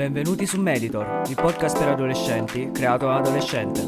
Benvenuti su Meditor, il podcast per adolescenti creato da adolescente.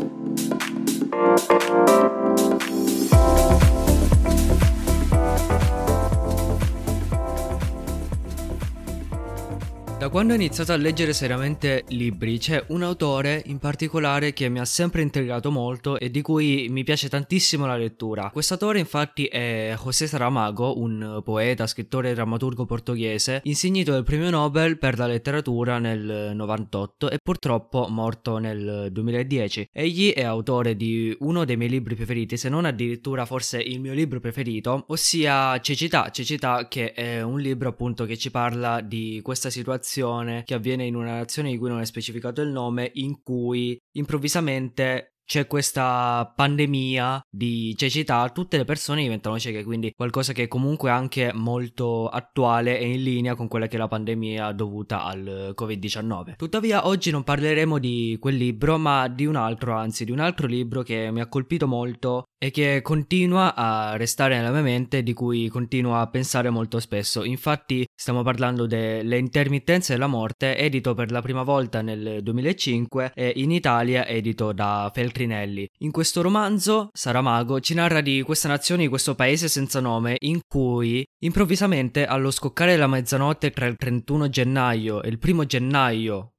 Da quando ho iniziato a leggere seriamente libri c'è un autore in particolare che mi ha sempre intrigato molto e di cui mi piace tantissimo la lettura. Questo autore infatti è José Saramago, un poeta, scrittore e drammaturgo portoghese, insignito del premio Nobel per la letteratura nel 98 e purtroppo morto nel 2010. Egli è autore di uno dei miei libri preferiti, se non addirittura forse il mio libro preferito, ossia Cecità, Cecità che è un libro appunto che ci parla di questa situazione situazione che avviene in una nazione di cui non è specificato il nome, in cui improvvisamente c'è questa pandemia di cecità, tutte le persone diventano cieche, quindi qualcosa che è comunque anche molto attuale e in linea con quella che è la pandemia dovuta al Covid-19. Tuttavia oggi non parleremo di quel libro, ma di un altro, anzi di un altro libro che mi ha colpito molto e che continua a restare nella mia mente, di cui continuo a pensare molto spesso. Infatti stiamo parlando delle intermittenze della morte, edito per la prima volta nel 2005 e in Italia edito da Feltrinelli. In questo romanzo Saramago ci narra di questa nazione, di questo paese senza nome, in cui improvvisamente allo scoccare della mezzanotte tra il 31 gennaio e il 1 gennaio,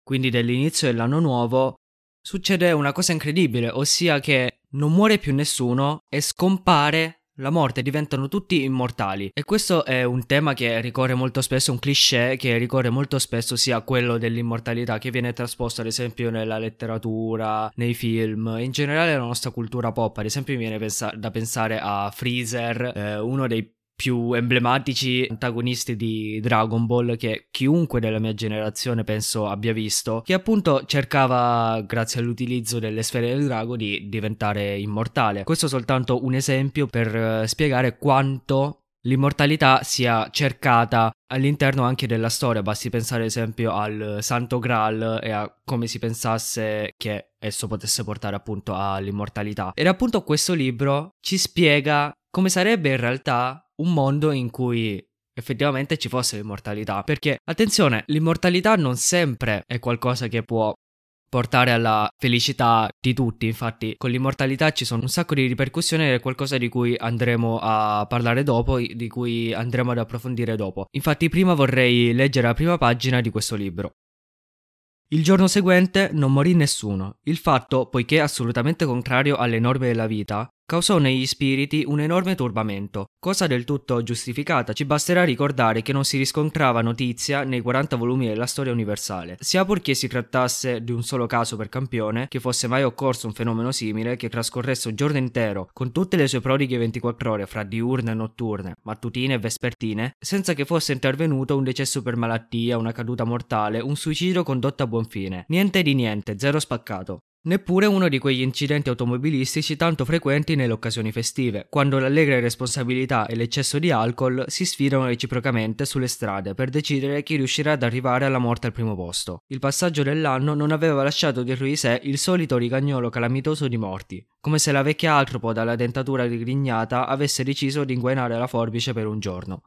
quindi dell'inizio dell'anno nuovo, succede una cosa incredibile, ossia che non muore più nessuno e scompare la morte, diventano tutti immortali. E questo è un tema che ricorre molto spesso, un cliché che ricorre molto spesso sia quello dell'immortalità che viene trasposto ad esempio nella letteratura, nei film, in generale nella nostra cultura pop. Ad esempio mi viene pensa- da pensare a Freezer, eh, uno dei più emblematici antagonisti di Dragon Ball che chiunque della mia generazione penso abbia visto, che appunto cercava, grazie all'utilizzo delle sfere del drago, di diventare immortale. Questo è soltanto un esempio per eh, spiegare quanto l'immortalità sia cercata all'interno anche della storia, basti pensare ad esempio al Santo Graal e a come si pensasse che esso potesse portare appunto all'immortalità. Ed appunto questo libro ci spiega come sarebbe in realtà un mondo in cui effettivamente ci fosse l'immortalità. Perché, attenzione, l'immortalità non sempre è qualcosa che può portare alla felicità di tutti. Infatti, con l'immortalità ci sono un sacco di ripercussioni ed è qualcosa di cui andremo a parlare dopo, di cui andremo ad approfondire dopo. Infatti, prima vorrei leggere la prima pagina di questo libro. Il giorno seguente non morì nessuno. Il fatto, poiché assolutamente contrario alle norme della vita, causò negli spiriti un enorme turbamento, cosa del tutto giustificata, ci basterà ricordare che non si riscontrava notizia nei 40 volumi della storia universale, sia purché si trattasse di un solo caso per campione, che fosse mai occorso un fenomeno simile che trascorresse un giorno intero, con tutte le sue prodighe 24 ore fra diurne e notturne, mattutine e vespertine, senza che fosse intervenuto un decesso per malattia, una caduta mortale, un suicidio condotto a buon fine. Niente di niente, zero spaccato. Neppure uno di quegli incidenti automobilistici tanto frequenti nelle occasioni festive, quando l'allegra irresponsabilità e l'eccesso di alcol si sfidano reciprocamente sulle strade per decidere chi riuscirà ad arrivare alla morte al primo posto. Il passaggio dell'anno non aveva lasciato dietro di sé il solito rigagnolo calamitoso di morti, come se la vecchia altropo dalla dentatura rigrignata avesse deciso di inguainare la forbice per un giorno.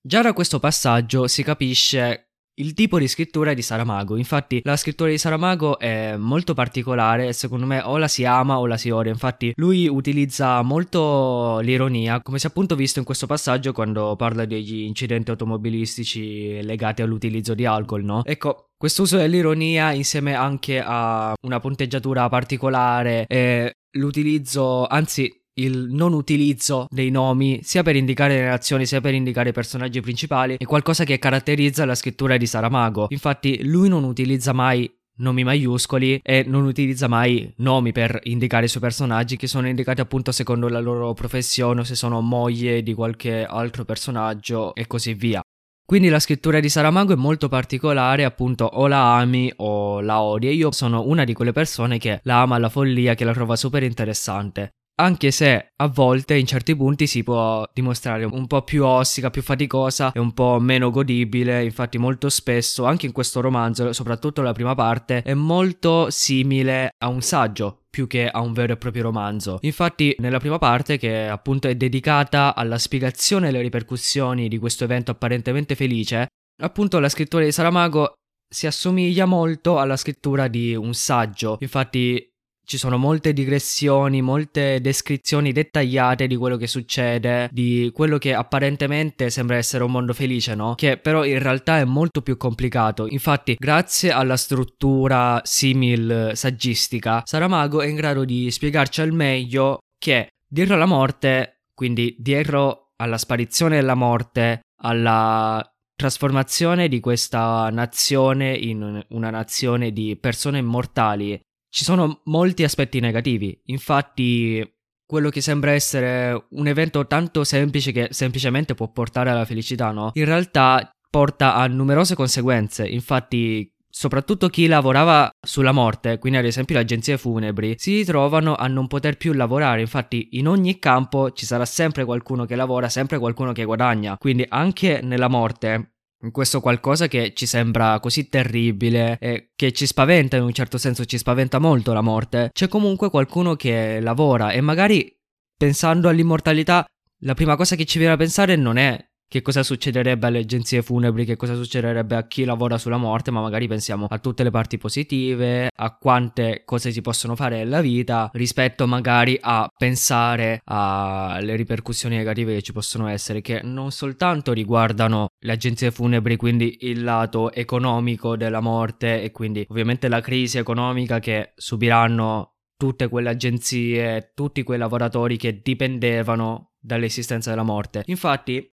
Già da questo passaggio si capisce il tipo di scrittura di Saramago. Infatti, la scrittura di Saramago è molto particolare secondo me o la si ama o la si odia. Infatti, lui utilizza molto l'ironia, come si è appunto visto in questo passaggio quando parla degli incidenti automobilistici legati all'utilizzo di alcol, no? Ecco, questo uso dell'ironia insieme anche a una punteggiatura particolare e l'utilizzo, anzi il non utilizzo dei nomi sia per indicare le nazioni sia per indicare i personaggi principali è qualcosa che caratterizza la scrittura di Saramago. Infatti lui non utilizza mai nomi maiuscoli e non utilizza mai nomi per indicare i suoi personaggi che sono indicati appunto secondo la loro professione o se sono moglie di qualche altro personaggio e così via. Quindi la scrittura di Saramago è molto particolare, appunto o la ami o la odi e io sono una di quelle persone che la ama alla follia, che la trova super interessante anche se a volte in certi punti si può dimostrare un po' più ossica, più faticosa e un po' meno godibile, infatti molto spesso anche in questo romanzo, soprattutto la prima parte, è molto simile a un saggio più che a un vero e proprio romanzo. Infatti, nella prima parte, che appunto è dedicata alla spiegazione delle ripercussioni di questo evento apparentemente felice, appunto la scrittura di Saramago si assomiglia molto alla scrittura di un saggio. Infatti ci sono molte digressioni, molte descrizioni dettagliate di quello che succede, di quello che apparentemente sembra essere un mondo felice, no? Che però in realtà è molto più complicato. Infatti, grazie alla struttura simil saggistica, Saramago è in grado di spiegarci al meglio che dietro alla morte, quindi dietro alla sparizione della morte, alla trasformazione di questa nazione in una nazione di persone immortali ci sono molti aspetti negativi. Infatti, quello che sembra essere un evento tanto semplice che semplicemente può portare alla felicità, no? In realtà porta a numerose conseguenze. Infatti, soprattutto chi lavorava sulla morte, quindi ad esempio le agenzie funebri, si ritrovano a non poter più lavorare. Infatti, in ogni campo ci sarà sempre qualcuno che lavora, sempre qualcuno che guadagna. Quindi, anche nella morte questo qualcosa che ci sembra così terribile e che ci spaventa in un certo senso, ci spaventa molto la morte, c'è comunque qualcuno che lavora e magari pensando all'immortalità la prima cosa che ci viene a pensare non è che cosa succederebbe alle agenzie funebri, che cosa succederebbe a chi lavora sulla morte, ma magari pensiamo a tutte le parti positive, a quante cose si possono fare nella vita, rispetto magari a pensare alle ripercussioni negative che ci possono essere, che non soltanto riguardano le agenzie funebri, quindi il lato economico della morte e quindi ovviamente la crisi economica che subiranno tutte quelle agenzie, tutti quei lavoratori che dipendevano dall'esistenza della morte. Infatti,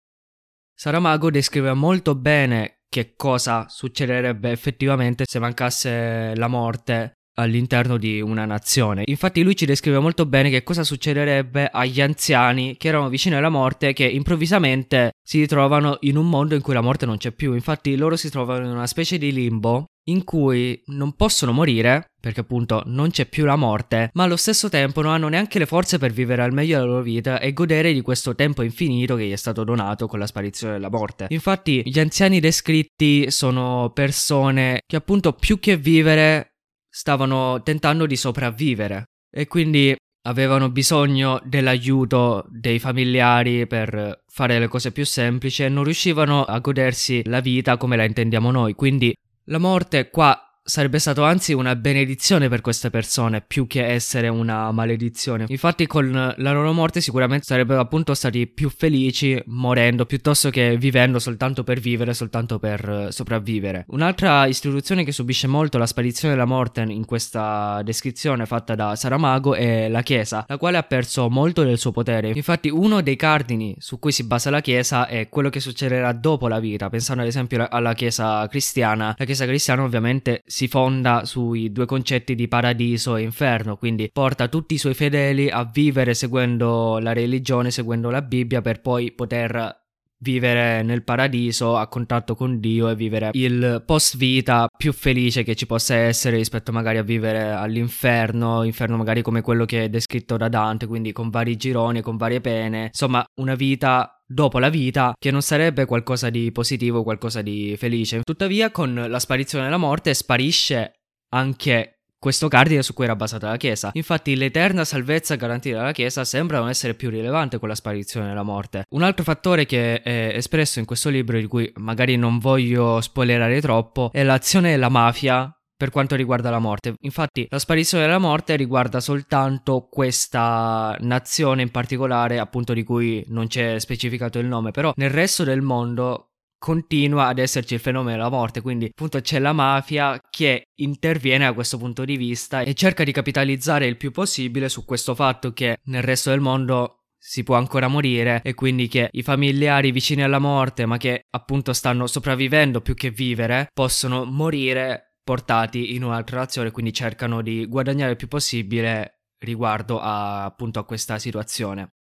Saramago descrive molto bene che cosa succederebbe effettivamente se mancasse la morte all'interno di una nazione. Infatti lui ci descrive molto bene che cosa succederebbe agli anziani che erano vicini alla morte che improvvisamente si ritrovano in un mondo in cui la morte non c'è più. Infatti loro si trovano in una specie di limbo in cui non possono morire perché appunto non c'è più la morte, ma allo stesso tempo non hanno neanche le forze per vivere al meglio la loro vita e godere di questo tempo infinito che gli è stato donato con la sparizione della morte. Infatti gli anziani descritti sono persone che appunto più che vivere stavano tentando di sopravvivere e quindi avevano bisogno dell'aiuto dei familiari per fare le cose più semplici e non riuscivano a godersi la vita come la intendiamo noi. Quindi la morte qua sarebbe stato anzi una benedizione per queste persone più che essere una maledizione. Infatti con la loro morte sicuramente sarebbero appunto stati più felici morendo piuttosto che vivendo soltanto per vivere, soltanto per eh, sopravvivere. Un'altra istituzione che subisce molto la sparizione della morte in questa descrizione fatta da Saramago è la Chiesa, la quale ha perso molto del suo potere. Infatti uno dei cardini su cui si basa la Chiesa è quello che succederà dopo la vita, pensando ad esempio alla Chiesa cristiana. La Chiesa cristiana ovviamente si fonda sui due concetti di paradiso e inferno, quindi porta tutti i suoi fedeli a vivere seguendo la religione, seguendo la Bibbia per poi poter vivere nel paradiso a contatto con Dio e vivere il post vita più felice che ci possa essere rispetto magari a vivere all'inferno, inferno magari come quello che è descritto da Dante, quindi con vari gironi, con varie pene, insomma una vita dopo la vita che non sarebbe qualcosa di positivo, qualcosa di felice. Tuttavia con la sparizione della morte sparisce anche questo cardine su cui era basata la Chiesa. Infatti l'eterna salvezza garantita dalla Chiesa sembra non essere più rilevante con la sparizione della morte. Un altro fattore che è espresso in questo libro, di cui magari non voglio spoilerare troppo, è l'azione della mafia per quanto riguarda la morte. Infatti, la sparizione della morte riguarda soltanto questa nazione in particolare, appunto di cui non c'è specificato il nome, però nel resto del mondo continua ad esserci il fenomeno della morte, quindi appunto c'è la mafia che interviene da questo punto di vista e cerca di capitalizzare il più possibile su questo fatto che nel resto del mondo si può ancora morire e quindi che i familiari vicini alla morte ma che appunto stanno sopravvivendo più che vivere possono morire portati in un'altra nazione quindi cercano di guadagnare il più possibile riguardo a, appunto a questa situazione.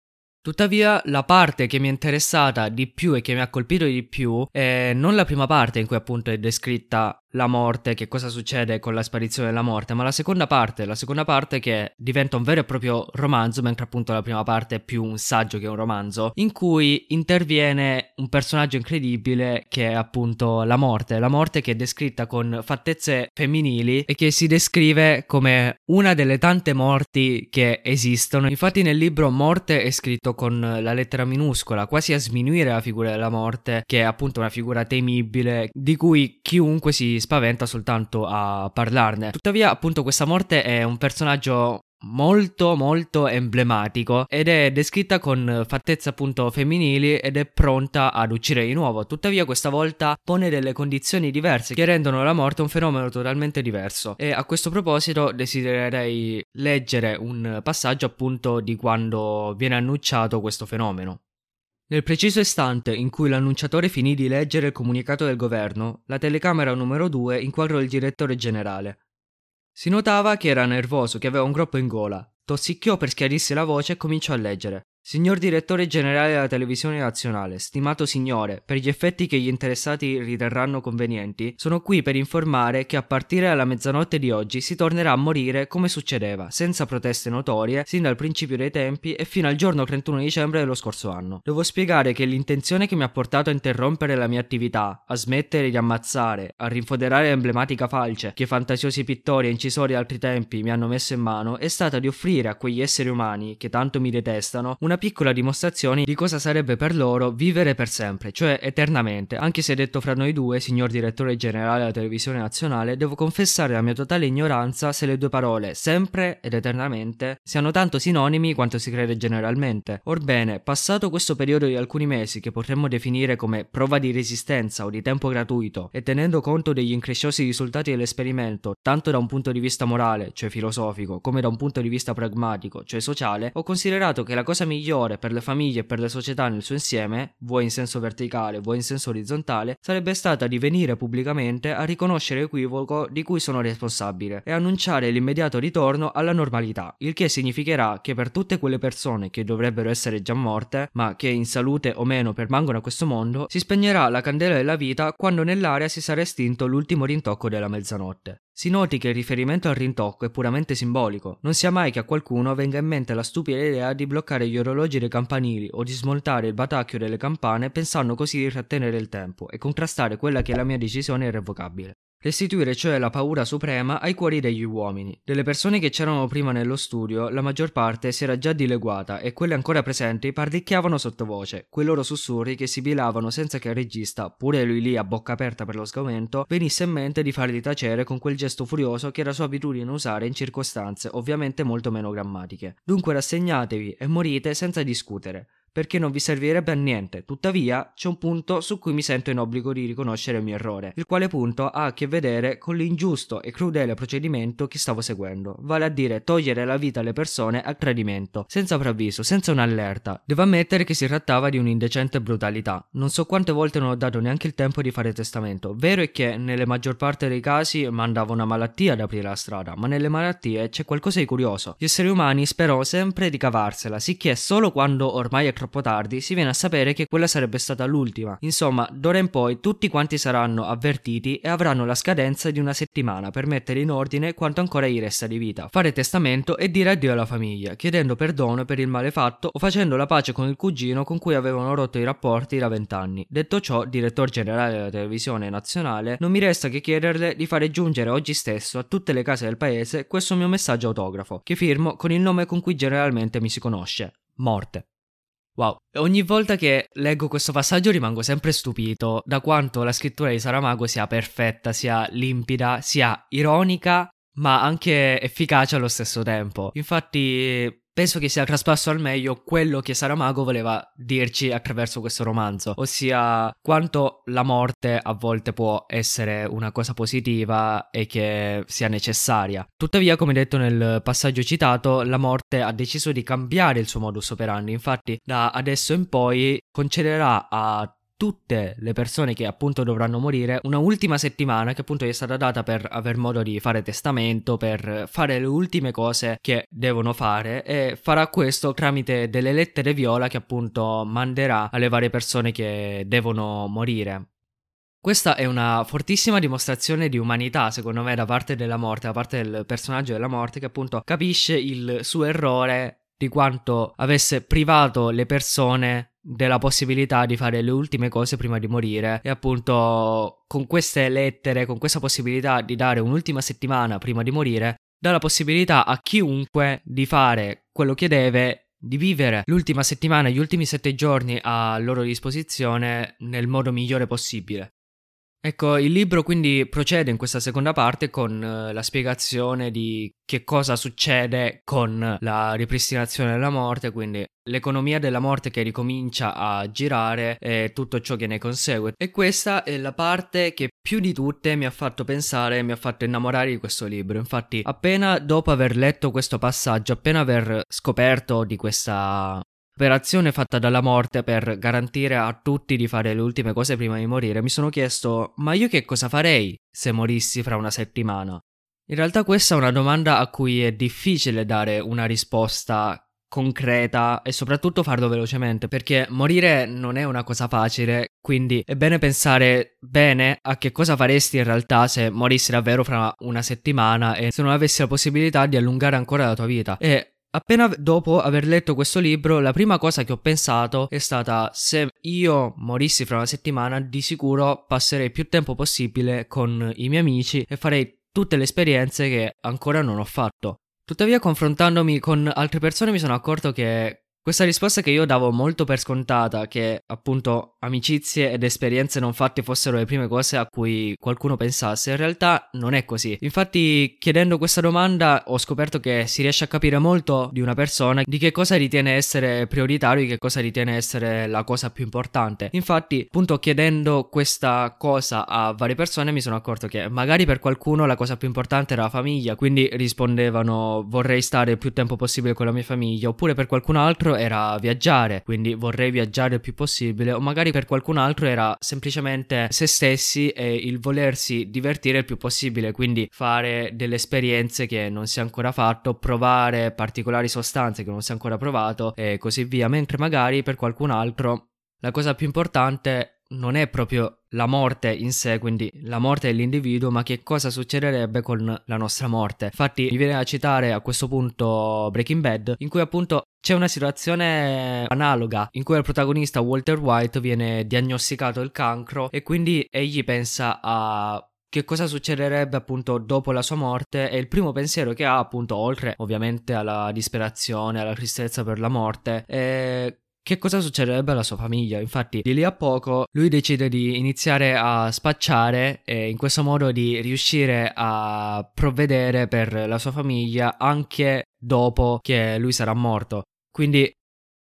Tuttavia, la parte che mi è interessata di più e che mi ha colpito di più è non la prima parte in cui appunto è descritta la morte, che cosa succede con la sparizione della morte, ma la seconda parte, la seconda parte che diventa un vero e proprio romanzo, mentre appunto la prima parte è più un saggio che un romanzo, in cui interviene un personaggio incredibile che è appunto la morte, la morte che è descritta con fattezze femminili e che si descrive come una delle tante morti che esistono. Infatti nel libro Morte è scritto con la lettera minuscola, quasi a sminuire la figura della morte, che è appunto una figura temibile, di cui chiunque si spaventa soltanto a parlarne. Tuttavia, appunto, questa morte è un personaggio molto molto emblematico ed è descritta con fattezze appunto femminili ed è pronta ad uccidere di nuovo. Tuttavia questa volta pone delle condizioni diverse che rendono la morte un fenomeno totalmente diverso e a questo proposito desidererei leggere un passaggio appunto di quando viene annunciato questo fenomeno. Nel preciso istante in cui l'annunciatore finì di leggere il comunicato del governo, la telecamera numero 2 inquadrò il direttore generale. Si notava che era nervoso, che aveva un groppo in gola. Tossicchiò per schiarirsi la voce e cominciò a leggere. Signor direttore generale della televisione nazionale, stimato signore, per gli effetti che gli interessati riterranno convenienti, sono qui per informare che a partire dalla mezzanotte di oggi si tornerà a morire come succedeva, senza proteste notorie, sin dal principio dei tempi e fino al giorno 31 dicembre dello scorso anno. Devo spiegare che l'intenzione che mi ha portato a interrompere la mia attività, a smettere di ammazzare, a rinfoderare l'emblematica falce che fantasiosi pittori e incisori altri tempi mi hanno messo in mano, è stata di offrire a quegli esseri umani, che tanto mi detestano, una una piccola dimostrazione di cosa sarebbe per loro vivere per sempre, cioè eternamente. Anche se detto fra noi due, signor direttore generale della televisione nazionale, devo confessare la mia totale ignoranza se le due parole sempre ed eternamente siano tanto sinonimi quanto si crede generalmente. Orbene, passato questo periodo di alcuni mesi che potremmo definire come prova di resistenza o di tempo gratuito e tenendo conto degli incresciosi risultati dell'esperimento, tanto da un punto di vista morale, cioè filosofico, come da un punto di vista pragmatico, cioè sociale, ho considerato che la cosa migliore migliore per le famiglie e per le società nel suo insieme, vuoi in senso verticale, vuoi in senso orizzontale, sarebbe stata di venire pubblicamente a riconoscere l'equivoco di cui sono responsabile e annunciare l'immediato ritorno alla normalità, il che significherà che per tutte quelle persone che dovrebbero essere già morte, ma che in salute o meno permangono a questo mondo, si spegnerà la candela della vita quando nell'aria si sarà estinto l'ultimo rintocco della mezzanotte. Si noti che il riferimento al rintocco è puramente simbolico, non sia mai che a qualcuno venga in mente la stupida idea di bloccare gli orologi dei campanili o di smontare il batacchio delle campane pensando così di trattenere il tempo e contrastare quella che è la mia decisione irrevocabile. Restituire cioè la paura suprema ai cuori degli uomini. Delle persone che c'erano prima nello studio, la maggior parte si era già dileguata e quelle ancora presenti parlicchiavano sottovoce, quei loro sussurri che sibilavano senza che il regista, pure lui lì a bocca aperta per lo sgomento, venisse in mente di farli tacere con quel gesto furioso che era sua abitudine usare in circostanze ovviamente molto meno grammatiche. Dunque rassegnatevi e morite senza discutere perché non vi servirebbe a niente. Tuttavia, c'è un punto su cui mi sento in obbligo di riconoscere il mio errore, il quale punto ha a che vedere con l'ingiusto e crudele procedimento che stavo seguendo, vale a dire togliere la vita alle persone a tradimento, senza preavviso, senza un'allerta. Devo ammettere che si trattava di un'indecente brutalità. Non so quante volte non ho dato neanche il tempo di fare testamento. Vero è che nelle maggior parte dei casi mandava una malattia ad aprire la strada, ma nelle malattie c'è qualcosa di curioso. Gli esseri umani sperano sempre di cavarsela, sicché solo quando ormai è troppo tardi si viene a sapere che quella sarebbe stata l'ultima. Insomma, d'ora in poi tutti quanti saranno avvertiti e avranno la scadenza di una settimana per mettere in ordine quanto ancora gli resta di vita, fare testamento e dire addio alla famiglia, chiedendo perdono per il male fatto o facendo la pace con il cugino con cui avevano rotto i rapporti da vent'anni. Detto ciò, direttore generale della televisione nazionale, non mi resta che chiederle di fare giungere oggi stesso a tutte le case del paese questo mio messaggio autografo, che firmo con il nome con cui generalmente mi si conosce. Morte. Wow, ogni volta che leggo questo passaggio rimango sempre stupito da quanto la scrittura di Saramago sia perfetta, sia limpida, sia ironica, ma anche efficace allo stesso tempo. Infatti Penso che sia traspasso al meglio quello che Saramago voleva dirci attraverso questo romanzo, ossia quanto la morte a volte può essere una cosa positiva e che sia necessaria. Tuttavia, come detto nel passaggio citato, la morte ha deciso di cambiare il suo modus operandi, infatti da adesso in poi concederà a tutte le persone che appunto dovranno morire una ultima settimana che appunto gli è stata data per aver modo di fare testamento, per fare le ultime cose che devono fare e farà questo tramite delle lettere viola che appunto manderà alle varie persone che devono morire. Questa è una fortissima dimostrazione di umanità, secondo me, da parte della morte, da parte del personaggio della morte, che appunto capisce il suo errore di quanto avesse privato le persone della possibilità di fare le ultime cose prima di morire e appunto con queste lettere, con questa possibilità di dare un'ultima settimana prima di morire, dà la possibilità a chiunque di fare quello che deve, di vivere l'ultima settimana, gli ultimi sette giorni a loro disposizione nel modo migliore possibile. Ecco, il libro quindi procede in questa seconda parte con uh, la spiegazione di che cosa succede con la ripristinazione della morte, quindi l'economia della morte che ricomincia a girare e tutto ciò che ne consegue. E questa è la parte che più di tutte mi ha fatto pensare, mi ha fatto innamorare di questo libro. Infatti, appena dopo aver letto questo passaggio, appena aver scoperto di questa operazione fatta dalla morte per garantire a tutti di fare le ultime cose prima di morire, mi sono chiesto ma io che cosa farei se morissi fra una settimana? In realtà questa è una domanda a cui è difficile dare una risposta concreta e soprattutto farlo velocemente perché morire non è una cosa facile quindi è bene pensare bene a che cosa faresti in realtà se morissi davvero fra una settimana e se non avessi la possibilità di allungare ancora la tua vita e Appena dopo aver letto questo libro, la prima cosa che ho pensato è stata se io morissi fra una settimana, di sicuro passerei più tempo possibile con i miei amici e farei tutte le esperienze che ancora non ho fatto. Tuttavia, confrontandomi con altre persone, mi sono accorto che questa risposta che io davo molto per scontata, che appunto amicizie ed esperienze non fatte fossero le prime cose a cui qualcuno pensasse, in realtà non è così. Infatti, chiedendo questa domanda ho scoperto che si riesce a capire molto di una persona di che cosa ritiene essere prioritario, di che cosa ritiene essere la cosa più importante. Infatti, appunto chiedendo questa cosa a varie persone mi sono accorto che magari per qualcuno la cosa più importante era la famiglia, quindi rispondevano vorrei stare il più tempo possibile con la mia famiglia, oppure per qualcun altro era viaggiare, quindi vorrei viaggiare il più possibile, o magari per qualcun altro era semplicemente se stessi e il volersi divertire il più possibile, quindi fare delle esperienze che non si è ancora fatto, provare particolari sostanze che non si è ancora provato e così via, mentre magari per qualcun altro la cosa più importante non è proprio la morte in sé, quindi la morte dell'individuo, ma che cosa succederebbe con la nostra morte. Infatti mi viene a citare a questo punto Breaking Bad, in cui appunto c'è una situazione analoga in cui il protagonista Walter White viene diagnosticato il cancro e quindi egli pensa a che cosa succederebbe appunto dopo la sua morte e il primo pensiero che ha appunto oltre ovviamente alla disperazione, alla tristezza per la morte è che cosa succederebbe alla sua famiglia. Infatti, di lì a poco lui decide di iniziare a spacciare e in questo modo di riuscire a provvedere per la sua famiglia anche dopo che lui sarà morto. Quindi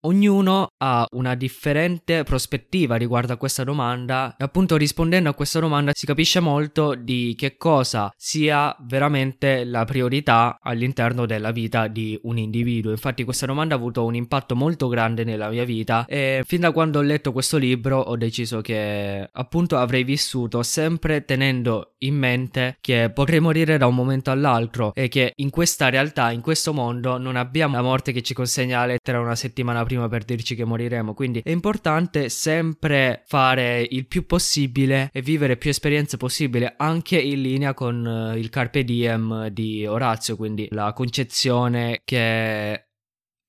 Ognuno ha una differente prospettiva riguardo a questa domanda e appunto rispondendo a questa domanda si capisce molto di che cosa sia veramente la priorità all'interno della vita di un individuo. Infatti questa domanda ha avuto un impatto molto grande nella mia vita e fin da quando ho letto questo libro ho deciso che appunto avrei vissuto sempre tenendo in mente che potrei morire da un momento all'altro e che in questa realtà, in questo mondo non abbiamo la morte che ci consegna la lettera una settimana prima prima per dirci che moriremo. Quindi è importante sempre fare il più possibile e vivere più esperienze possibile, anche in linea con uh, il Carpe Diem di Orazio, quindi la concezione che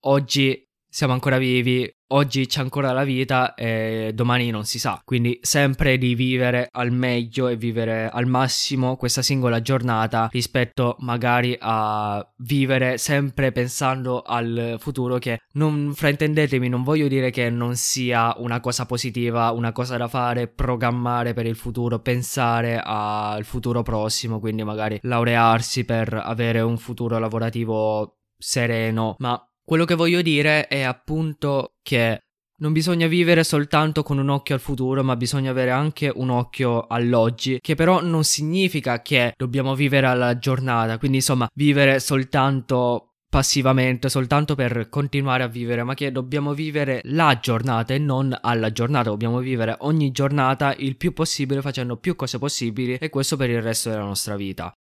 oggi siamo ancora vivi, oggi c'è ancora la vita e domani non si sa. Quindi sempre di vivere al meglio e vivere al massimo questa singola giornata rispetto magari a vivere sempre pensando al futuro che non fraintendetemi, non voglio dire che non sia una cosa positiva, una cosa da fare, programmare per il futuro, pensare al futuro prossimo, quindi magari laurearsi per avere un futuro lavorativo sereno, ma quello che voglio dire è appunto che non bisogna vivere soltanto con un occhio al futuro, ma bisogna avere anche un occhio all'oggi, che però non significa che dobbiamo vivere alla giornata, quindi insomma vivere soltanto passivamente, soltanto per continuare a vivere, ma che dobbiamo vivere la giornata e non alla giornata, dobbiamo vivere ogni giornata il più possibile facendo più cose possibili e questo per il resto della nostra vita.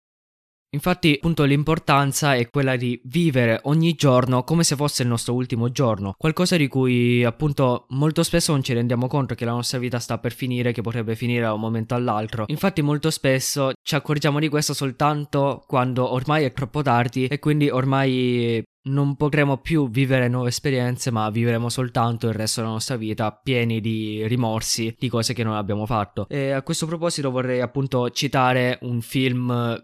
Infatti, appunto, l'importanza è quella di vivere ogni giorno come se fosse il nostro ultimo giorno, qualcosa di cui appunto molto spesso non ci rendiamo conto che la nostra vita sta per finire, che potrebbe finire da un momento all'altro. Infatti, molto spesso ci accorgiamo di questo soltanto quando ormai è troppo tardi e quindi ormai non potremo più vivere nuove esperienze, ma vivremo soltanto il resto della nostra vita pieni di rimorsi di cose che non abbiamo fatto. E a questo proposito vorrei appunto citare un film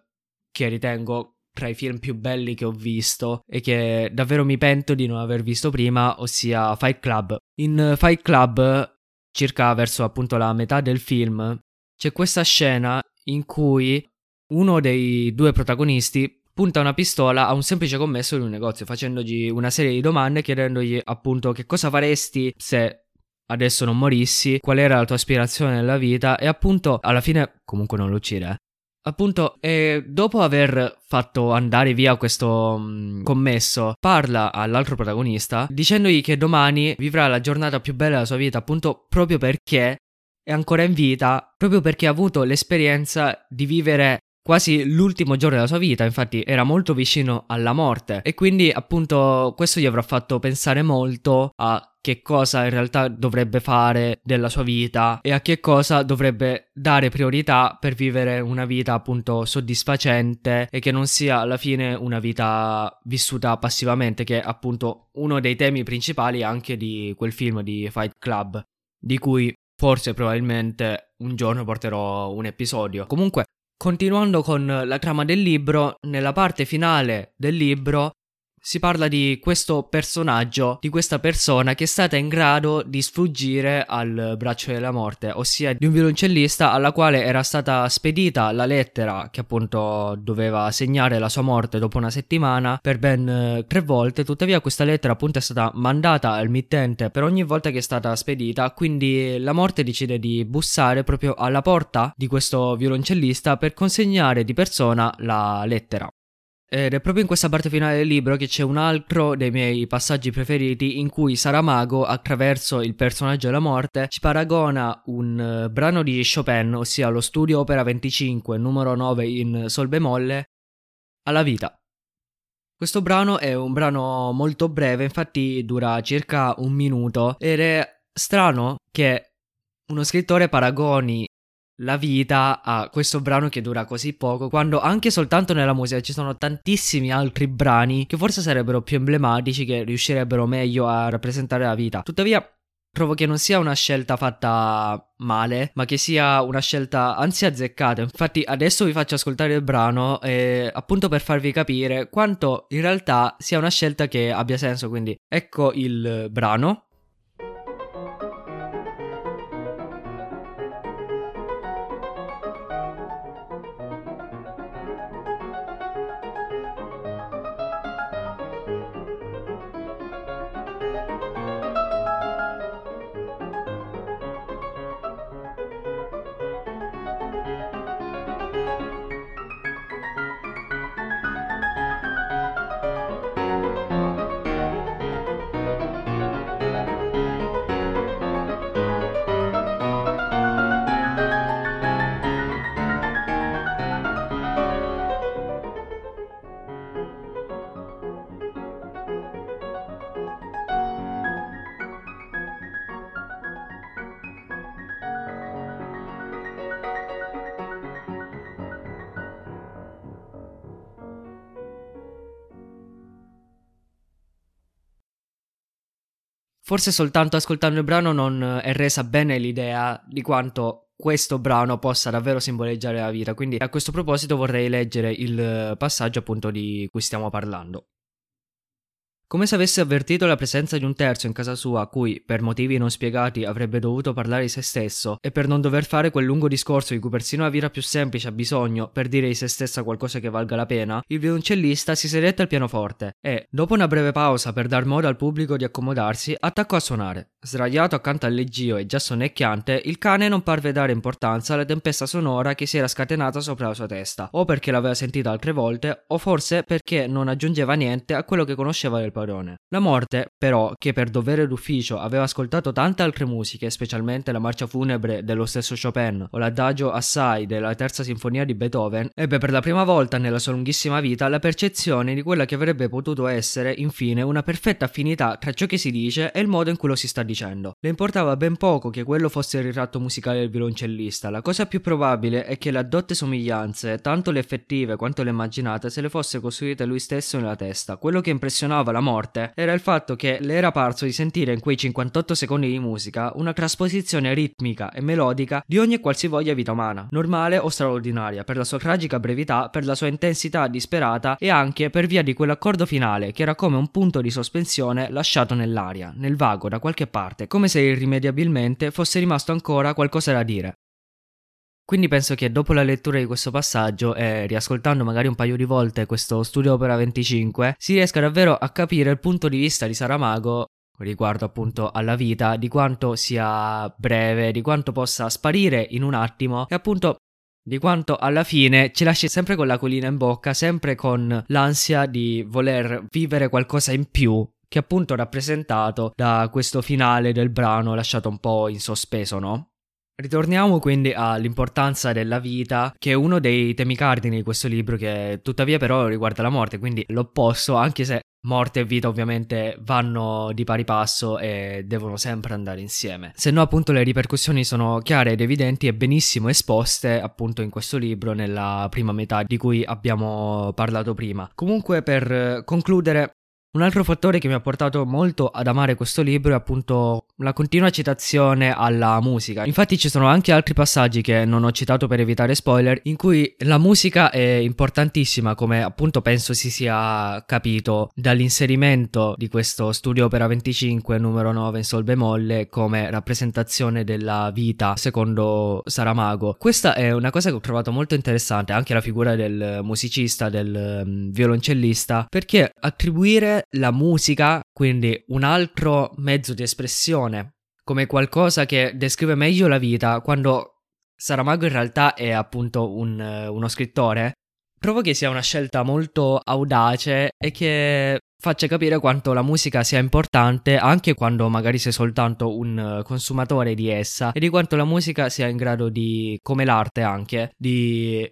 che ritengo tra i film più belli che ho visto e che davvero mi pento di non aver visto prima, ossia Fight Club. In Fight Club, circa verso appunto la metà del film, c'è questa scena in cui uno dei due protagonisti punta una pistola a un semplice commesso di un negozio facendogli una serie di domande chiedendogli appunto che cosa faresti se adesso non morissi, qual era la tua aspirazione nella vita e appunto alla fine comunque non lo uccide. Appunto, e dopo aver fatto andare via questo um, commesso, parla all'altro protagonista dicendogli che domani vivrà la giornata più bella della sua vita, appunto proprio perché è ancora in vita, proprio perché ha avuto l'esperienza di vivere quasi l'ultimo giorno della sua vita, infatti era molto vicino alla morte. E quindi appunto questo gli avrà fatto pensare molto a che cosa in realtà dovrebbe fare della sua vita e a che cosa dovrebbe dare priorità per vivere una vita appunto soddisfacente e che non sia alla fine una vita vissuta passivamente, che è appunto uno dei temi principali anche di quel film di Fight Club, di cui forse probabilmente un giorno porterò un episodio. Comunque Continuando con la trama del libro, nella parte finale del libro si parla di questo personaggio, di questa persona che è stata in grado di sfuggire al braccio della morte, ossia di un violoncellista alla quale era stata spedita la lettera che appunto doveva segnare la sua morte dopo una settimana per ben eh, tre volte, tuttavia questa lettera appunto è stata mandata al mittente per ogni volta che è stata spedita, quindi la morte decide di bussare proprio alla porta di questo violoncellista per consegnare di persona la lettera. Ed è proprio in questa parte finale del libro che c'è un altro dei miei passaggi preferiti in cui Saramago, attraverso il personaggio della morte, ci paragona un uh, brano di Chopin, ossia lo studio opera 25, numero 9 in sol bemolle, alla vita. Questo brano è un brano molto breve, infatti dura circa un minuto ed è strano che uno scrittore paragoni la vita a questo brano che dura così poco, quando anche soltanto nella musica ci sono tantissimi altri brani che forse sarebbero più emblematici, che riuscirebbero meglio a rappresentare la vita. Tuttavia, trovo che non sia una scelta fatta male, ma che sia una scelta anzi azzeccata. Infatti, adesso vi faccio ascoltare il brano, eh, appunto per farvi capire quanto in realtà sia una scelta che abbia senso. Quindi, ecco il brano. Forse soltanto ascoltando il brano non è resa bene l'idea di quanto questo brano possa davvero simboleggiare la vita. Quindi a questo proposito vorrei leggere il passaggio appunto di cui stiamo parlando. Come se avesse avvertito la presenza di un terzo in casa sua a cui, per motivi non spiegati, avrebbe dovuto parlare di se stesso, e per non dover fare quel lungo discorso di cui persino la vita più semplice ha bisogno per dire di se stessa qualcosa che valga la pena, il violoncellista si sedette al pianoforte e, dopo una breve pausa per dar modo al pubblico di accomodarsi, attaccò a suonare. Sdraiato accanto al leggio e già sonnecchiante, il cane non parve dare importanza alla tempesta sonora che si era scatenata sopra la sua testa, o perché l'aveva sentita altre volte, o forse perché non aggiungeva niente a quello che conosceva del padrone. La morte, però, che per dovere d'ufficio aveva ascoltato tante altre musiche, specialmente la marcia funebre dello stesso Chopin o l'adagio assai della terza sinfonia di Beethoven, ebbe per la prima volta nella sua lunghissima vita la percezione di quella che avrebbe potuto essere, infine, una perfetta affinità tra ciò che si dice e il modo in cui lo si sta dicendo. Le importava ben poco che quello fosse il ritratto musicale del violoncellista, la cosa più probabile è che le addotte somiglianze, tanto le effettive quanto le immaginate, se le fosse costruite lui stesso nella testa. Quello che impressionava la morte era il fatto che le era parso di sentire in quei 58 secondi di musica una trasposizione ritmica e melodica di ogni e qualsivoglia vita umana, normale o straordinaria, per la sua tragica brevità, per la sua intensità disperata e anche per via di quell'accordo finale che era come un punto di sospensione lasciato nell'aria, nel vago, da qualche parte, come se irrimediabilmente fosse rimasto ancora qualcosa da dire. Quindi penso che dopo la lettura di questo passaggio e riascoltando magari un paio di volte questo studio opera 25 si riesca davvero a capire il punto di vista di Saramago riguardo appunto alla vita, di quanto sia breve, di quanto possa sparire in un attimo e appunto di quanto alla fine ci lasci sempre con la colina in bocca, sempre con l'ansia di voler vivere qualcosa in più che appunto rappresentato da questo finale del brano lasciato un po' in sospeso, no? Ritorniamo quindi all'importanza della vita, che è uno dei temi cardini di questo libro, che tuttavia però riguarda la morte, quindi l'opposto, anche se morte e vita ovviamente vanno di pari passo e devono sempre andare insieme. Se no appunto le ripercussioni sono chiare ed evidenti e benissimo esposte appunto in questo libro nella prima metà di cui abbiamo parlato prima. Comunque per concludere un altro fattore che mi ha portato molto ad amare questo libro è appunto la continua citazione alla musica. Infatti ci sono anche altri passaggi che non ho citato per evitare spoiler in cui la musica è importantissima come appunto penso si sia capito dall'inserimento di questo studio opera 25 numero 9 in sol bemolle come rappresentazione della vita secondo Saramago. Questa è una cosa che ho trovato molto interessante anche la figura del musicista, del um, violoncellista perché attribuire la musica, quindi un altro mezzo di espressione, come qualcosa che descrive meglio la vita, quando Saramago in realtà è appunto un, uno scrittore, trovo che sia una scelta molto audace e che faccia capire quanto la musica sia importante anche quando magari sei soltanto un consumatore di essa e di quanto la musica sia in grado di, come l'arte anche, di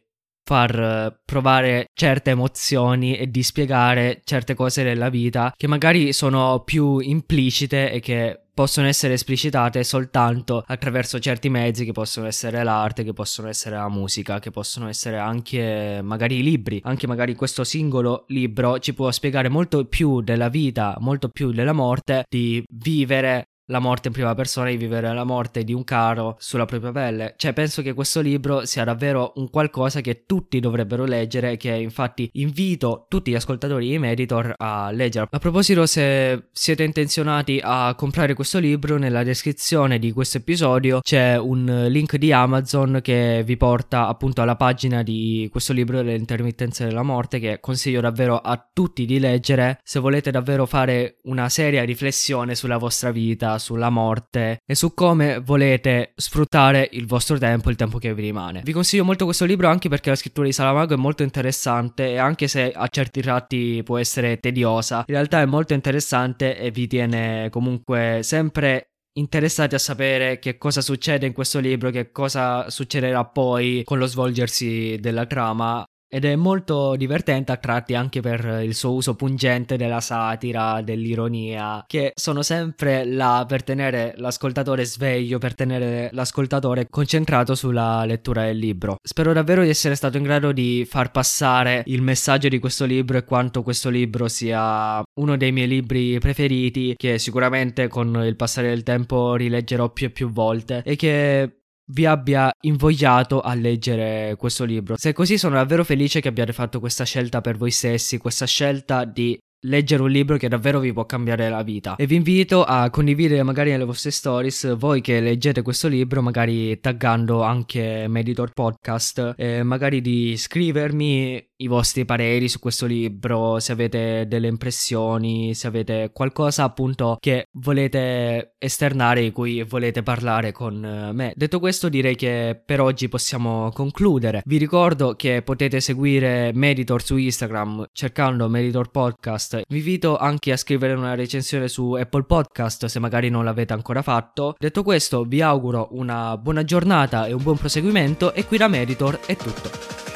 far eh, provare certe emozioni e di spiegare certe cose della vita che magari sono più implicite e che possono essere esplicitate soltanto attraverso certi mezzi che possono essere l'arte, che possono essere la musica, che possono essere anche magari i libri. Anche magari questo singolo libro ci può spiegare molto più della vita, molto più della morte, di vivere la morte in prima persona, di vivere la morte di un caro sulla propria pelle. Cioè, penso che questo libro sia davvero un qualcosa che tutti dovrebbero leggere, che infatti invito tutti gli ascoltatori di Meditor a leggere. A proposito, se siete intenzionati a comprare questo libro, nella descrizione di questo episodio c'è un link di Amazon che vi porta appunto alla pagina di questo libro delle intermittenze della morte che consiglio davvero a tutti di leggere se volete davvero fare una seria riflessione sulla vostra vita, sulla morte e su come volete sfruttare il vostro tempo, il tempo che vi rimane. Vi consiglio molto questo libro anche perché la scrittura di Salamago è molto interessante e anche se a certi tratti può essere tediosa, in realtà è molto interessante e vi tiene comunque sempre interessati a sapere che cosa succede in questo libro, che cosa succederà poi con lo svolgersi della trama ed è molto divertente a tratti anche per il suo uso pungente della satira, dell'ironia, che sono sempre là per tenere l'ascoltatore sveglio, per tenere l'ascoltatore concentrato sulla lettura del libro. Spero davvero di essere stato in grado di far passare il messaggio di questo libro e quanto questo libro sia uno dei miei libri preferiti, che sicuramente con il passare del tempo rileggerò più e più volte e che vi abbia invogliato a leggere questo libro. Se è così sono davvero felice che abbiate fatto questa scelta per voi stessi, questa scelta di leggere un libro che davvero vi può cambiare la vita e vi invito a condividere magari nelle vostre stories voi che leggete questo libro magari taggando anche Meditor Podcast e magari di scrivermi i vostri pareri su questo libro se avete delle impressioni se avete qualcosa appunto che volete esternare di cui volete parlare con me detto questo direi che per oggi possiamo concludere vi ricordo che potete seguire Meditor su Instagram cercando Meditor Podcast podcast. Vi invito anche a scrivere una recensione su Apple Podcast se magari non l'avete ancora fatto. Detto questo, vi auguro una buona giornata e un buon proseguimento e qui da Meditor è tutto.